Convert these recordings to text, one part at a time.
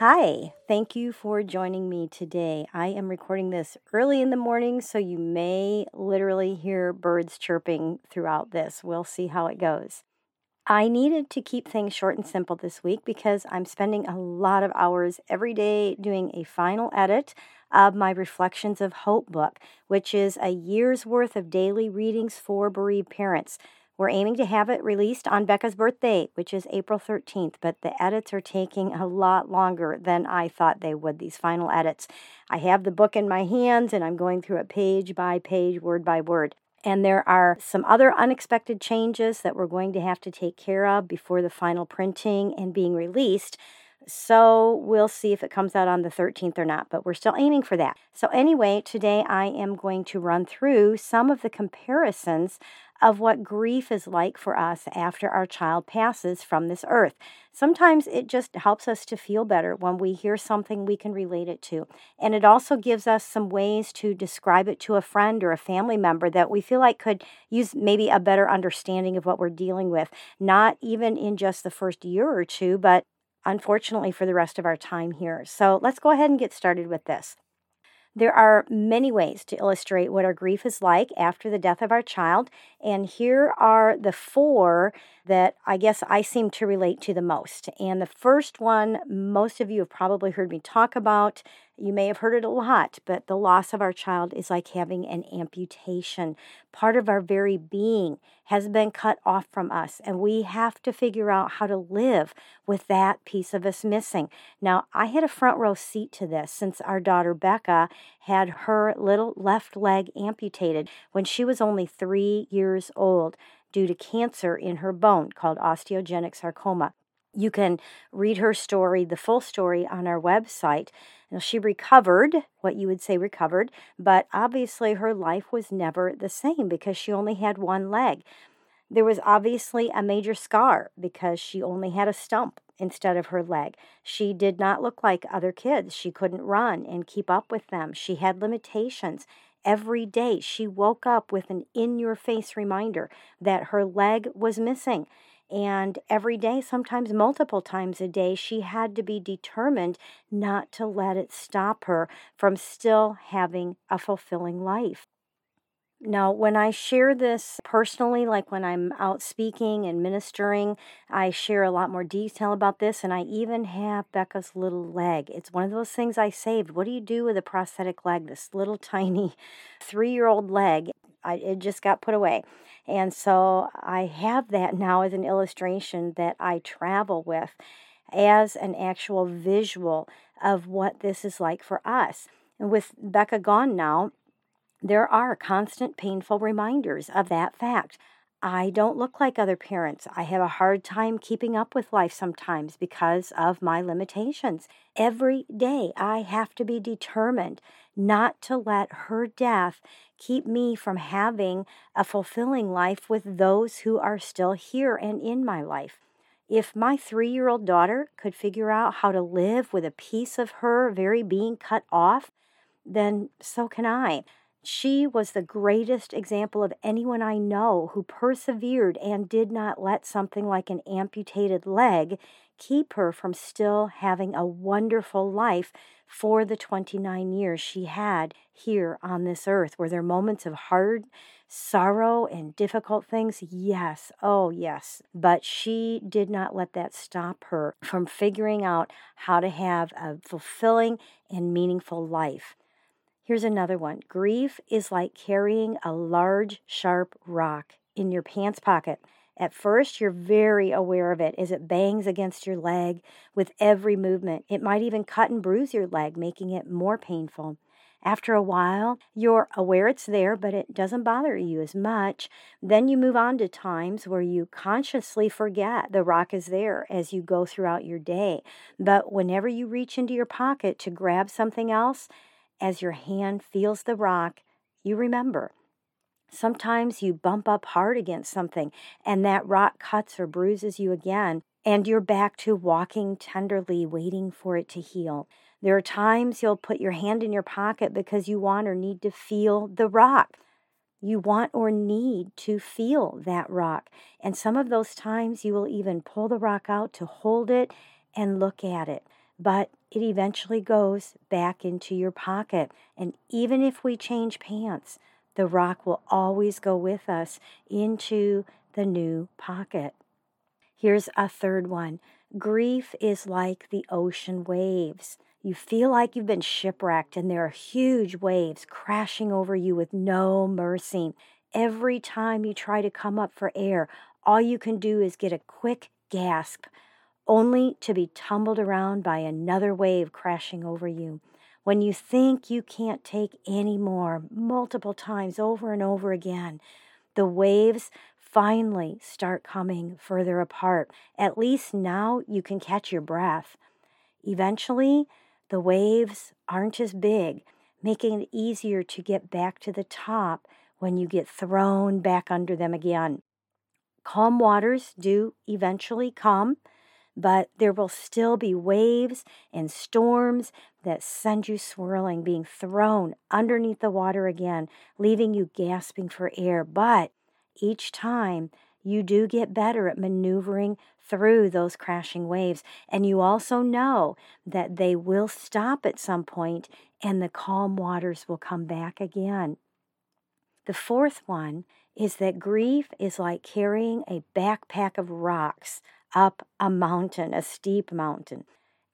Hi, thank you for joining me today. I am recording this early in the morning, so you may literally hear birds chirping throughout this. We'll see how it goes. I needed to keep things short and simple this week because I'm spending a lot of hours every day doing a final edit of my Reflections of Hope book, which is a year's worth of daily readings for bereaved parents. We're aiming to have it released on Becca's birthday, which is April 13th, but the edits are taking a lot longer than I thought they would, these final edits. I have the book in my hands and I'm going through it page by page, word by word. And there are some other unexpected changes that we're going to have to take care of before the final printing and being released. So we'll see if it comes out on the 13th or not, but we're still aiming for that. So, anyway, today I am going to run through some of the comparisons of what grief is like for us after our child passes from this earth. Sometimes it just helps us to feel better when we hear something we can relate it to. And it also gives us some ways to describe it to a friend or a family member that we feel like could use maybe a better understanding of what we're dealing with, not even in just the first year or two, but unfortunately for the rest of our time here. So let's go ahead and get started with this. There are many ways to illustrate what our grief is like after the death of our child, and here are the four that I guess I seem to relate to the most. And the first one, most of you have probably heard me talk about. You may have heard it a lot, but the loss of our child is like having an amputation. Part of our very being has been cut off from us, and we have to figure out how to live with that piece of us missing. Now, I had a front row seat to this since our daughter Becca had her little left leg amputated when she was only three years old due to cancer in her bone called osteogenic sarcoma. You can read her story, the full story, on our website. Now, she recovered, what you would say recovered, but obviously her life was never the same because she only had one leg. There was obviously a major scar because she only had a stump instead of her leg. She did not look like other kids. She couldn't run and keep up with them. She had limitations. Every day she woke up with an in your face reminder that her leg was missing. And every day, sometimes multiple times a day, she had to be determined not to let it stop her from still having a fulfilling life. Now, when I share this personally, like when I'm out speaking and ministering, I share a lot more detail about this. And I even have Becca's little leg. It's one of those things I saved. What do you do with a prosthetic leg? This little tiny three year old leg. I, it just got put away. And so I have that now as an illustration that I travel with as an actual visual of what this is like for us. And with Becca gone now, there are constant painful reminders of that fact. I don't look like other parents. I have a hard time keeping up with life sometimes because of my limitations. Every day I have to be determined not to let her death keep me from having a fulfilling life with those who are still here and in my life. If my three year old daughter could figure out how to live with a piece of her very being cut off, then so can I. She was the greatest example of anyone I know who persevered and did not let something like an amputated leg keep her from still having a wonderful life for the 29 years she had here on this earth. Were there moments of hard sorrow and difficult things? Yes. Oh, yes. But she did not let that stop her from figuring out how to have a fulfilling and meaningful life. Here's another one grief is like carrying a large, sharp rock in your pants pocket. At first, you're very aware of it as it bangs against your leg with every movement. It might even cut and bruise your leg, making it more painful. After a while, you're aware it's there, but it doesn't bother you as much. Then you move on to times where you consciously forget the rock is there as you go throughout your day. But whenever you reach into your pocket to grab something else, as your hand feels the rock, you remember. Sometimes you bump up hard against something and that rock cuts or bruises you again, and you're back to walking tenderly, waiting for it to heal. There are times you'll put your hand in your pocket because you want or need to feel the rock. You want or need to feel that rock. And some of those times you will even pull the rock out to hold it and look at it. But it eventually goes back into your pocket. And even if we change pants, the rock will always go with us into the new pocket. Here's a third one grief is like the ocean waves. You feel like you've been shipwrecked and there are huge waves crashing over you with no mercy. Every time you try to come up for air, all you can do is get a quick gasp, only to be tumbled around by another wave crashing over you. When you think you can't take any more, multiple times over and over again, the waves finally start coming further apart. At least now you can catch your breath. Eventually, the waves aren't as big, making it easier to get back to the top when you get thrown back under them again. Calm waters do eventually come, but there will still be waves and storms that send you swirling, being thrown underneath the water again, leaving you gasping for air. But each time, you do get better at maneuvering through those crashing waves. And you also know that they will stop at some point and the calm waters will come back again. The fourth one is that grief is like carrying a backpack of rocks up a mountain, a steep mountain.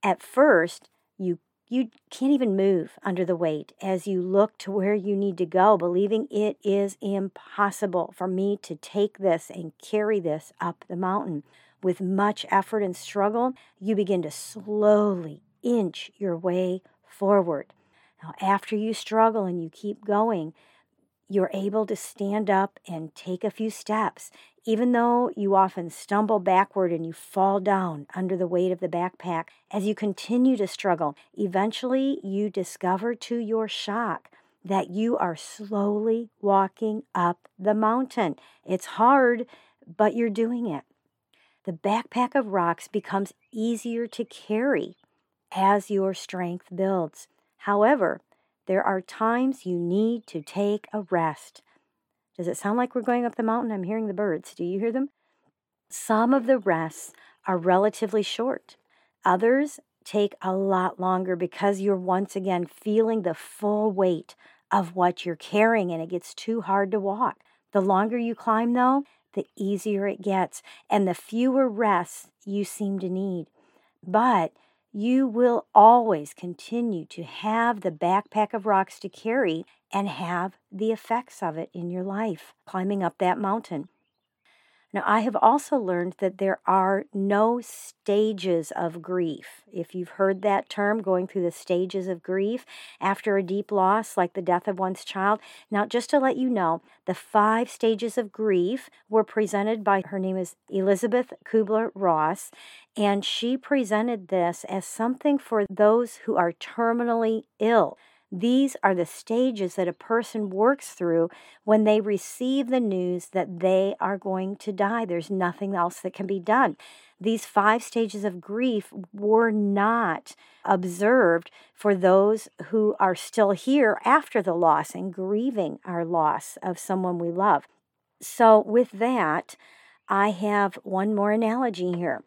At first, you you can't even move under the weight as you look to where you need to go, believing it is impossible for me to take this and carry this up the mountain. With much effort and struggle, you begin to slowly inch your way forward. Now, after you struggle and you keep going, you're able to stand up and take a few steps, even though you often stumble backward and you fall down under the weight of the backpack. As you continue to struggle, eventually you discover to your shock that you are slowly walking up the mountain. It's hard, but you're doing it. The backpack of rocks becomes easier to carry as your strength builds. However, there are times you need to take a rest. Does it sound like we're going up the mountain? I'm hearing the birds. Do you hear them? Some of the rests are relatively short. Others take a lot longer because you're once again feeling the full weight of what you're carrying and it gets too hard to walk. The longer you climb, though, the easier it gets and the fewer rests you seem to need. But you will always continue to have the backpack of rocks to carry and have the effects of it in your life, climbing up that mountain. Now, I have also learned that there are no stages of grief. If you've heard that term, going through the stages of grief after a deep loss, like the death of one's child. Now, just to let you know, the five stages of grief were presented by her name is Elizabeth Kubler Ross, and she presented this as something for those who are terminally ill. These are the stages that a person works through when they receive the news that they are going to die. There's nothing else that can be done. These five stages of grief were not observed for those who are still here after the loss and grieving our loss of someone we love. So, with that, I have one more analogy here.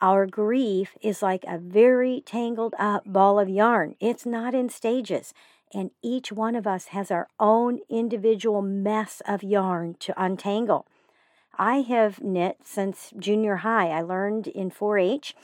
Our grief is like a very tangled up ball of yarn. It's not in stages. And each one of us has our own individual mess of yarn to untangle. I have knit since junior high. I learned in 4 H,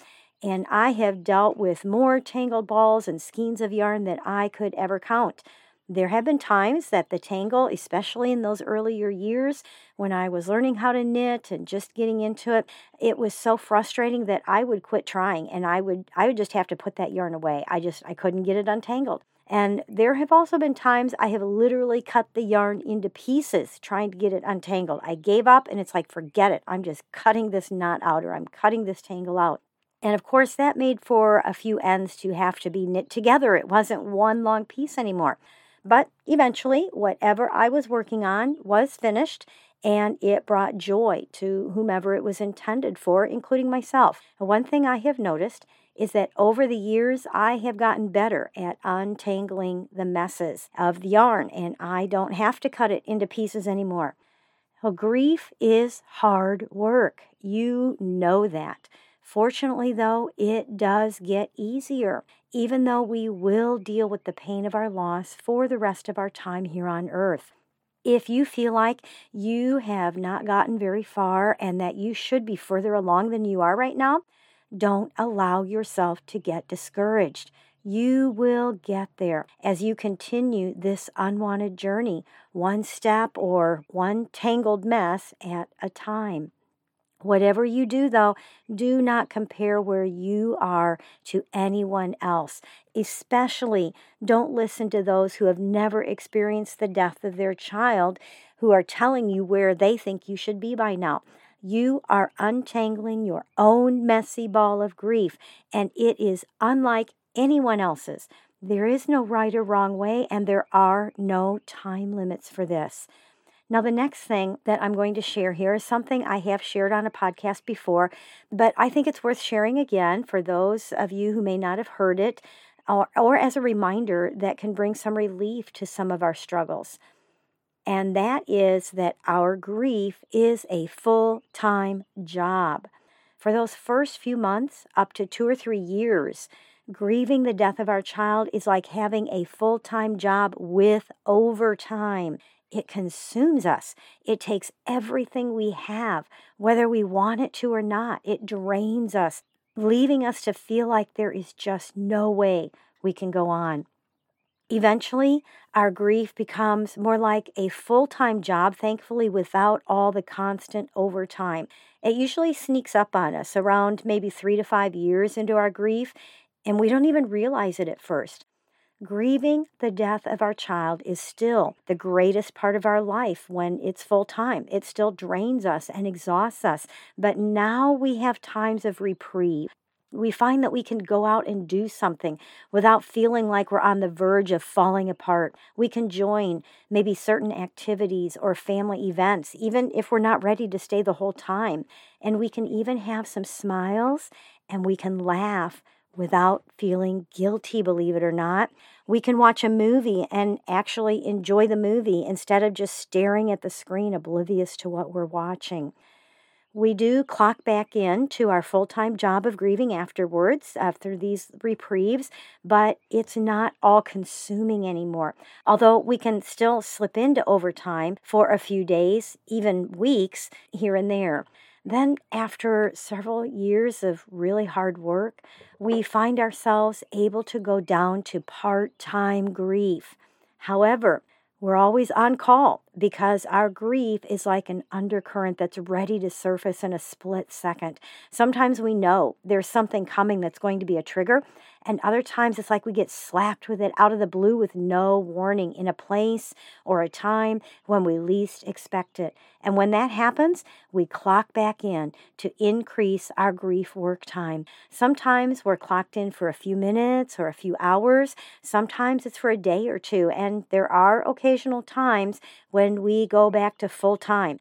and I have dealt with more tangled balls and skeins of yarn than I could ever count. There have been times that the tangle, especially in those earlier years when I was learning how to knit and just getting into it, it was so frustrating that I would quit trying and I would I would just have to put that yarn away. I just I couldn't get it untangled. And there have also been times I have literally cut the yarn into pieces trying to get it untangled. I gave up and it's like, forget it. I'm just cutting this knot out or I'm cutting this tangle out. And of course, that made for a few ends to have to be knit together. It wasn't one long piece anymore. But eventually, whatever I was working on was finished and it brought joy to whomever it was intended for, including myself. one thing I have noticed is that over the years, I have gotten better at untangling the messes of the yarn, and I don't have to cut it into pieces anymore. Well, grief is hard work. You know that. Fortunately, though, it does get easier, even though we will deal with the pain of our loss for the rest of our time here on earth. If you feel like you have not gotten very far and that you should be further along than you are right now, don't allow yourself to get discouraged. You will get there as you continue this unwanted journey, one step or one tangled mess at a time. Whatever you do, though, do not compare where you are to anyone else. Especially don't listen to those who have never experienced the death of their child who are telling you where they think you should be by now. You are untangling your own messy ball of grief, and it is unlike anyone else's. There is no right or wrong way, and there are no time limits for this. Now, the next thing that I'm going to share here is something I have shared on a podcast before, but I think it's worth sharing again for those of you who may not have heard it, or, or as a reminder that can bring some relief to some of our struggles and that is that our grief is a full time job. For those first few months, up to two or three years, grieving the death of our child is like having a full time job with overtime. It consumes us. It takes everything we have, whether we want it to or not. It drains us, leaving us to feel like there is just no way we can go on. Eventually, our grief becomes more like a full time job, thankfully, without all the constant overtime. It usually sneaks up on us around maybe three to five years into our grief, and we don't even realize it at first. Grieving the death of our child is still the greatest part of our life when it's full time. It still drains us and exhausts us. But now we have times of reprieve we find that we can go out and do something without feeling like we're on the verge of falling apart. We can join maybe certain activities or family events, even if we're not ready to stay the whole time. And we can even have some smiles and we can laugh without feeling guilty, believe it or not. We can watch a movie and actually enjoy the movie instead of just staring at the screen, oblivious to what we're watching. We do clock back in to our full time job of grieving afterwards, uh, after these reprieves, but it's not all consuming anymore. Although we can still slip into overtime for a few days, even weeks here and there. Then, after several years of really hard work, we find ourselves able to go down to part time grief. However, we're always on call because our grief is like an undercurrent that's ready to surface in a split second. Sometimes we know there's something coming that's going to be a trigger, and other times it's like we get slapped with it out of the blue with no warning in a place or a time when we least expect it. And when that happens, we clock back in to increase our grief work time. Sometimes we're clocked in for a few minutes or a few hours, sometimes it's for a day or two, and there are occasional times when we go back to full time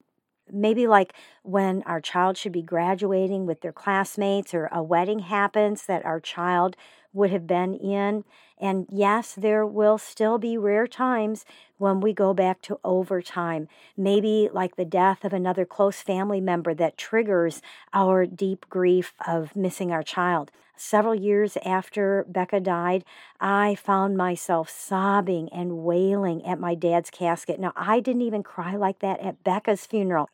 maybe like when our child should be graduating with their classmates or a wedding happens that our child would have been in. And yes, there will still be rare times when we go back to overtime. Maybe like the death of another close family member that triggers our deep grief of missing our child. Several years after Becca died, I found myself sobbing and wailing at my dad's casket. Now, I didn't even cry like that at Becca's funeral.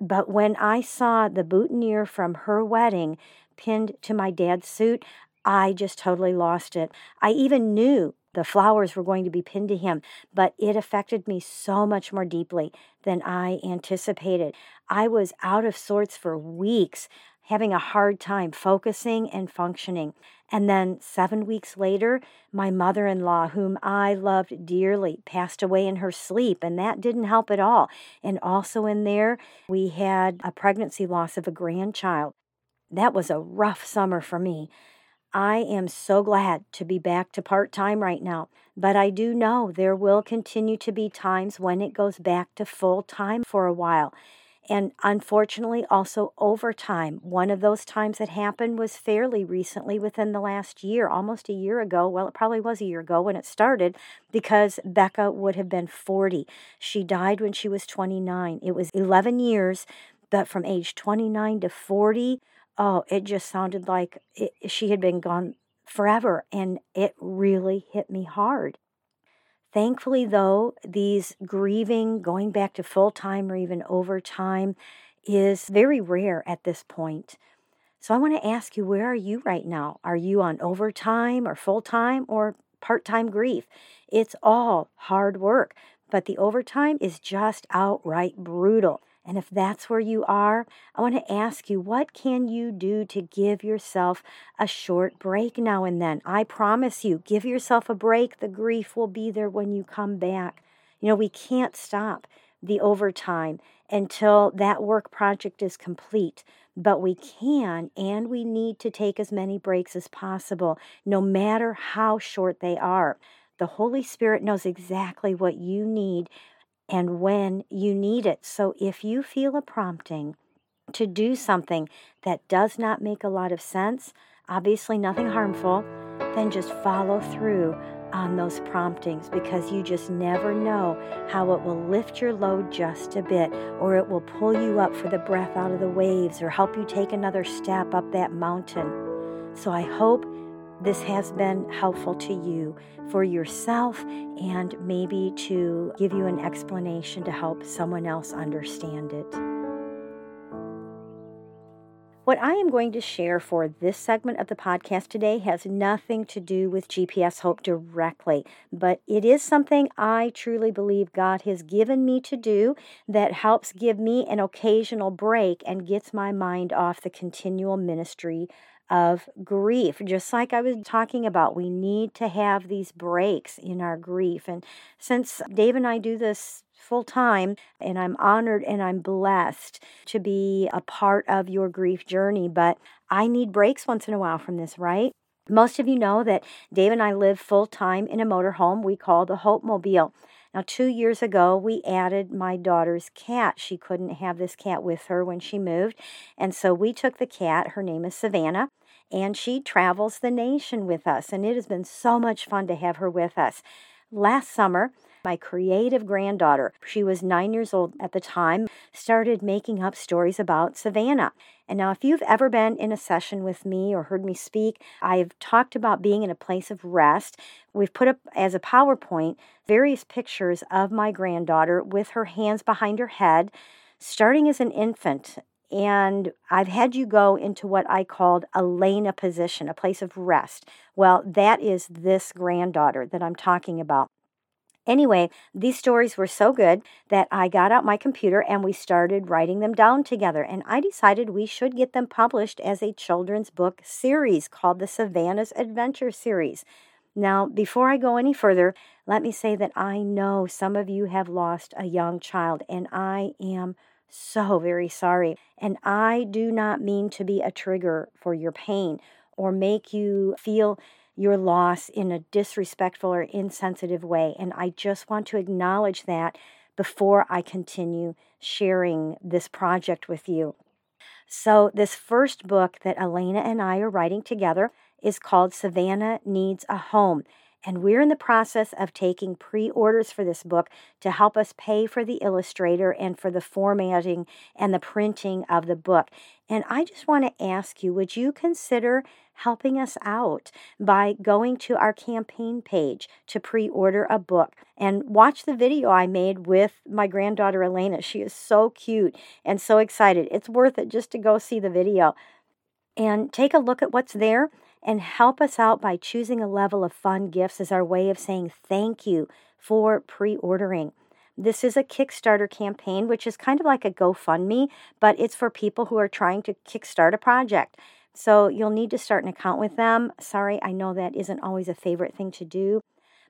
But when I saw the boutonniere from her wedding pinned to my dad's suit, I just totally lost it. I even knew the flowers were going to be pinned to him, but it affected me so much more deeply than I anticipated. I was out of sorts for weeks, having a hard time focusing and functioning. And then seven weeks later, my mother in law, whom I loved dearly, passed away in her sleep, and that didn't help at all. And also in there, we had a pregnancy loss of a grandchild. That was a rough summer for me. I am so glad to be back to part time right now, but I do know there will continue to be times when it goes back to full time for a while. And unfortunately, also overtime. One of those times that happened was fairly recently within the last year, almost a year ago. Well, it probably was a year ago when it started because Becca would have been 40. She died when she was 29. It was 11 years, but from age 29 to 40, oh, it just sounded like it, she had been gone forever. And it really hit me hard. Thankfully, though, these grieving, going back to full time or even overtime, is very rare at this point. So I want to ask you, where are you right now? Are you on overtime or full time or part time grief? It's all hard work, but the overtime is just outright brutal. And if that's where you are, I want to ask you, what can you do to give yourself a short break now and then? I promise you, give yourself a break. The grief will be there when you come back. You know, we can't stop the overtime until that work project is complete. But we can and we need to take as many breaks as possible, no matter how short they are. The Holy Spirit knows exactly what you need and when you need it. So if you feel a prompting to do something that does not make a lot of sense, obviously nothing harmful, then just follow through on those promptings because you just never know how it will lift your load just a bit or it will pull you up for the breath out of the waves or help you take another step up that mountain. So I hope this has been helpful to you for yourself and maybe to give you an explanation to help someone else understand it. What I am going to share for this segment of the podcast today has nothing to do with GPS Hope directly, but it is something I truly believe God has given me to do that helps give me an occasional break and gets my mind off the continual ministry of grief. Just like I was talking about, we need to have these breaks in our grief. And since Dave and I do this full time, and I'm honored and I'm blessed to be a part of your grief journey, but I need breaks once in a while from this, right? Most of you know that Dave and I live full time in a motorhome we call the Hope Mobile. Now, two years ago, we added my daughter's cat. She couldn't have this cat with her when she moved. And so we took the cat. Her name is Savanah and she travels the nation with us. And it has been so much fun to have her with us. Last summer, my creative granddaughter, she was nine years old at the time, started making up stories about Savanah. And now, if you've ever been in a session with me or heard me speak, I've talked about being in a place of rest. We've put up as a PowerPoint various pictures of my granddaughter with her hands behind her head, starting as an infant and I've had you go into what I called Alainah position, a place of rest. Well, that is this granddaughter that I'm talking about. Anyway, these stories were so good that I got out my computer and we started writing them down together. And I decided we should get them published as a children's book series called the Savanah's Adventure Series. Now, before I go any further, let me say that I know some of you have lost a young child, and I am so very sorry. And I do not mean to be a trigger for your pain or make you feel your loss in a disrespectful or insensitive way. And I just want to acknowledge that before I continue sharing this project with you. So, this first book that Alainah and I are writing together is called Savanah Needs a Home. And we're in the process of taking pre orders for this book to help us pay for the illustrator and for the formatting and the printing of the book. And I just want to ask you would you consider helping us out by going to our campaign page to pre order a book and watch the video I made with my granddaughter Alainah? She is so cute and so excited. It's worth it just to go see the video and take a look at what's there and help us out by choosing a level of fun gifts as our way of saying thank you for pre ordering. This is a Kickstarter campaign, which is kind of like a GoFundMe, but it's for people who are trying to kickstart a project. So you'll need to start an account with them. Sorry, I know that isn't always a favorite thing to do,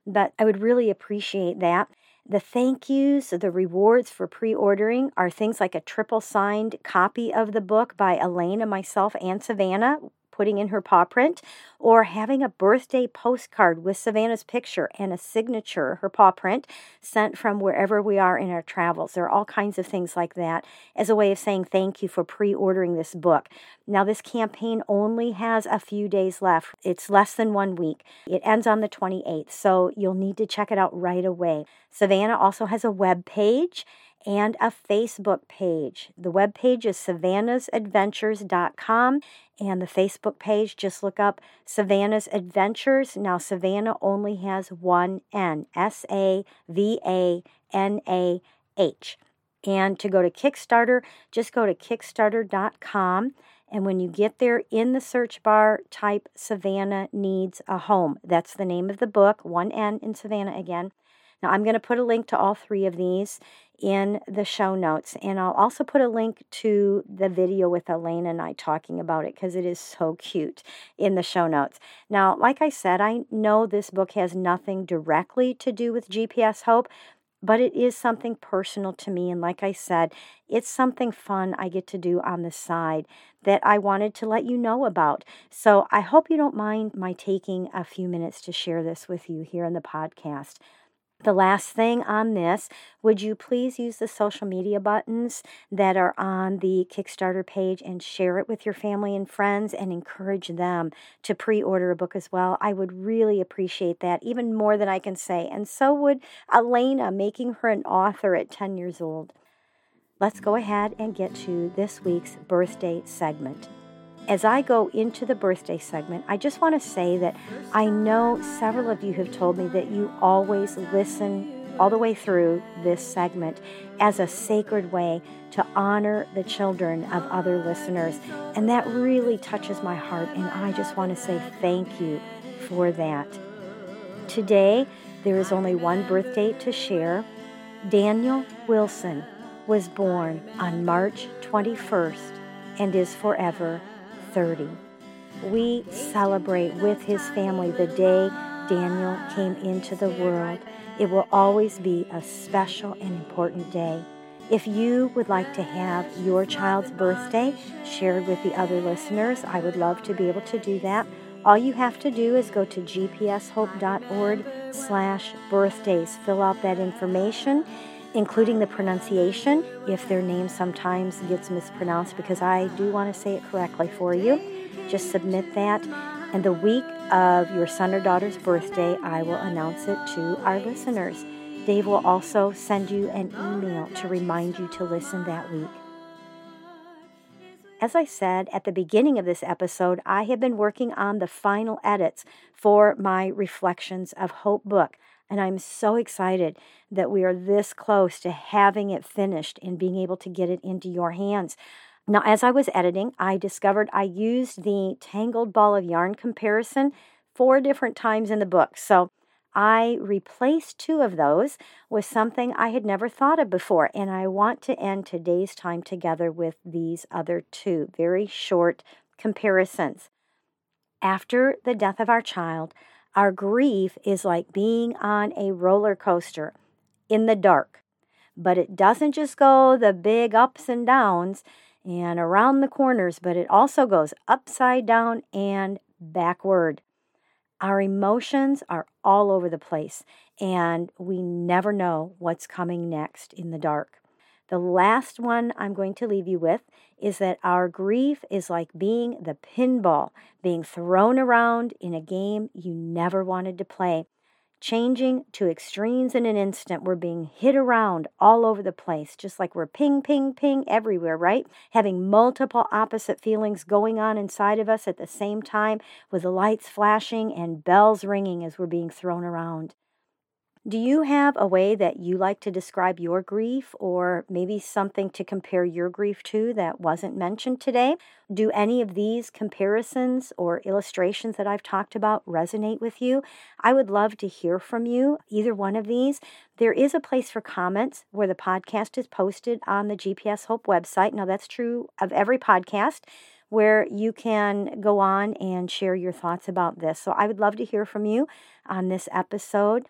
but I would really appreciate that. The thank yous, the rewards for pre ordering are things like a triple signed copy of the book by Alainah and myself and Savanah putting in her paw print, or having a birthday postcard with Savanah's picture and a signature, her paw print, sent from wherever we are in our travels. There are all kinds of things like that as a way of saying thank you for pre ordering this book. Now, this campaign only has a few days left, it's less than one week. It ends on the 28th, so you'll need to check it out right away. Savanah also has a web page and a Facebook page. The web page is savanahsadventures.com and the Facebook page, just look up Savanah's Adventures. Now, Savanah only has one N S A V A N A H. And to go to Kickstarter, just go to kickstarter.com. And when you get there in the search bar, type Savanah Needs a Home. That's the name of the book, one N in Savanah again. Now, I'm going to put a link to all three of these in the show notes, and I'll also put a link to the video with Alainah and I talking about it because it is so cute in the show notes. Now, like I said, I know this book has nothing directly to do with GPS Hope, but it is something personal to me. And like I said, it's something fun I get to do on the side that I wanted to let you know about. So I hope you don't mind my taking a few minutes to share this with you here in the podcast. The last thing on this, would you please use the social media buttons that are on the Kickstarter page and share it with your family and friends and encourage them to pre order a book as well? I would really appreciate that, even more than I can say. And so would Alainah, making her an author at 10 years old. Let's go ahead and get to this week's birthday segment. As I go into the birthday segment, I just want to say that I know several of you have told me that you always listen all the way through this segment as a sacred way to honor the children of other listeners. And that really touches my heart, and I just want to say thank you for that. Today, there is only one birthday to share. Daniel Wilson was born on March 21st and is forever 30. We celebrate with his family the day Daniel came into the world. It will always be a special and important day. If you would like to have your child's birthday shared with the other listeners, I would love to be able to do that. All you have to do is go to gpshope.org slash birthdays. Fill out that information including the pronunciation if their name sometimes gets mispronounced because I do want to say it correctly for you. Just submit that. And the week of your son or daughter's birthday, I will announce it to our listeners. Dave will also send you an email to remind you to listen that week. As I said at the beginning of this episode, I have been working on the final edits for my Reflections of Hope book. And I'm so excited that we are this close to having it finished and being able to get it into your hands. Now, as I was editing, I discovered I used the tangled ball of yarn comparison four different times in the book. So I replaced two of those with something I had never thought of before. And I want to end today's time together with these other two very short comparisons. After the death of our child, our grief is like being on a roller coaster in the dark. But it doesn't just go the big ups and downs and around the corners, but it also goes upside down and backward. Our emotions are all over the place, and we never know what's coming next in the dark. The last one I'm going to leave you with is that our grief is like being the pinball, being thrown around in a game you never wanted to play. Changing to extremes in an instant, we're being hit around all over the place, just like we're ping, ping, ping everywhere, right? Having multiple opposite feelings going on inside of us at the same time, with the lights flashing and bells ringing as we're being thrown around. Do you have a way that you like to describe your grief or maybe something to compare your grief to that wasn't mentioned today? Do any of these comparisons or illustrations that I've talked about resonate with you? I would love to hear from you, either one of these. There is a place for comments where the podcast is posted on the GPS Hope website. Now, that's true of every podcast where you can go on and share your thoughts about this. So I would love to hear from you on this episode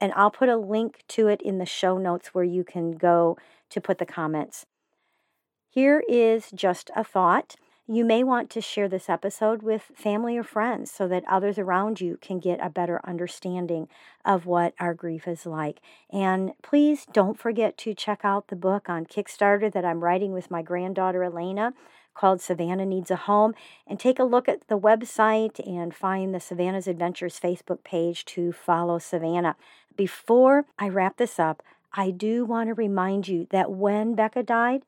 and I'll put a link to it in the show notes where you can go to put the comments. Here is just a thought. You may want to share this episode with family or friends so that others around you can get a better understanding of what our grief is like. And please don't forget to check out the book on Kickstarter that I'm writing with my granddaughter Alainah called Savanah Needs a Home. And take a look at the website and find the Savanah's Adventures Facebook page to follow Savanah. Before I wrap this up, I do want to remind you that when Becca died,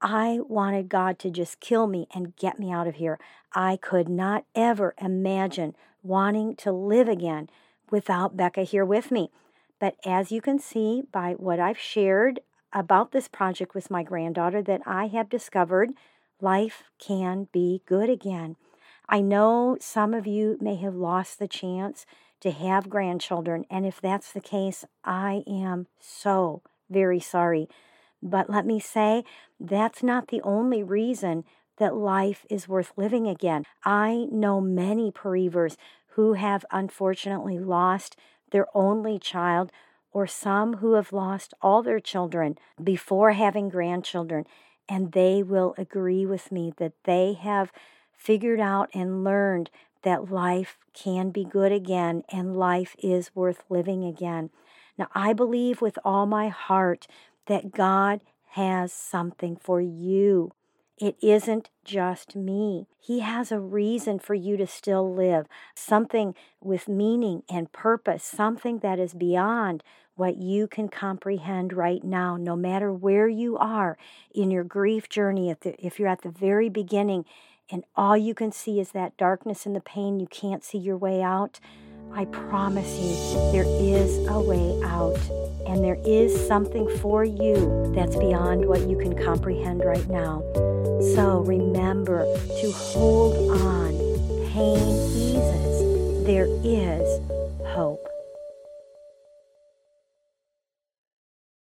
I wanted God to just kill me and get me out of here. I could not ever imagine wanting to live again without Becca here with me. But as you can see by what I've shared about this project with my granddaughter, that I have discovered life can be good again. I know some of you may have lost the chance to have grandchildren, and if that's the case, I am so very sorry. But let me say, that's not the only reason that life is worth living again. I know many bereavers who have unfortunately lost their only child, or some who have lost all their children before having grandchildren, and they will agree with me that they have figured out and learned that life can be good again and life is worth living again. Now, I believe with all my heart that God has something for you. It isn't just me. He has a reason for you to still live, something with meaning and purpose, something that is beyond what you can comprehend right now, no matter where you are in your grief journey. If you're at the very beginning and all you can see is that darkness and the pain, you can't see your way out, I promise you there is a way out and there is something for you that's beyond what you can comprehend right now. So remember to hold on. Pain eases. There is hope.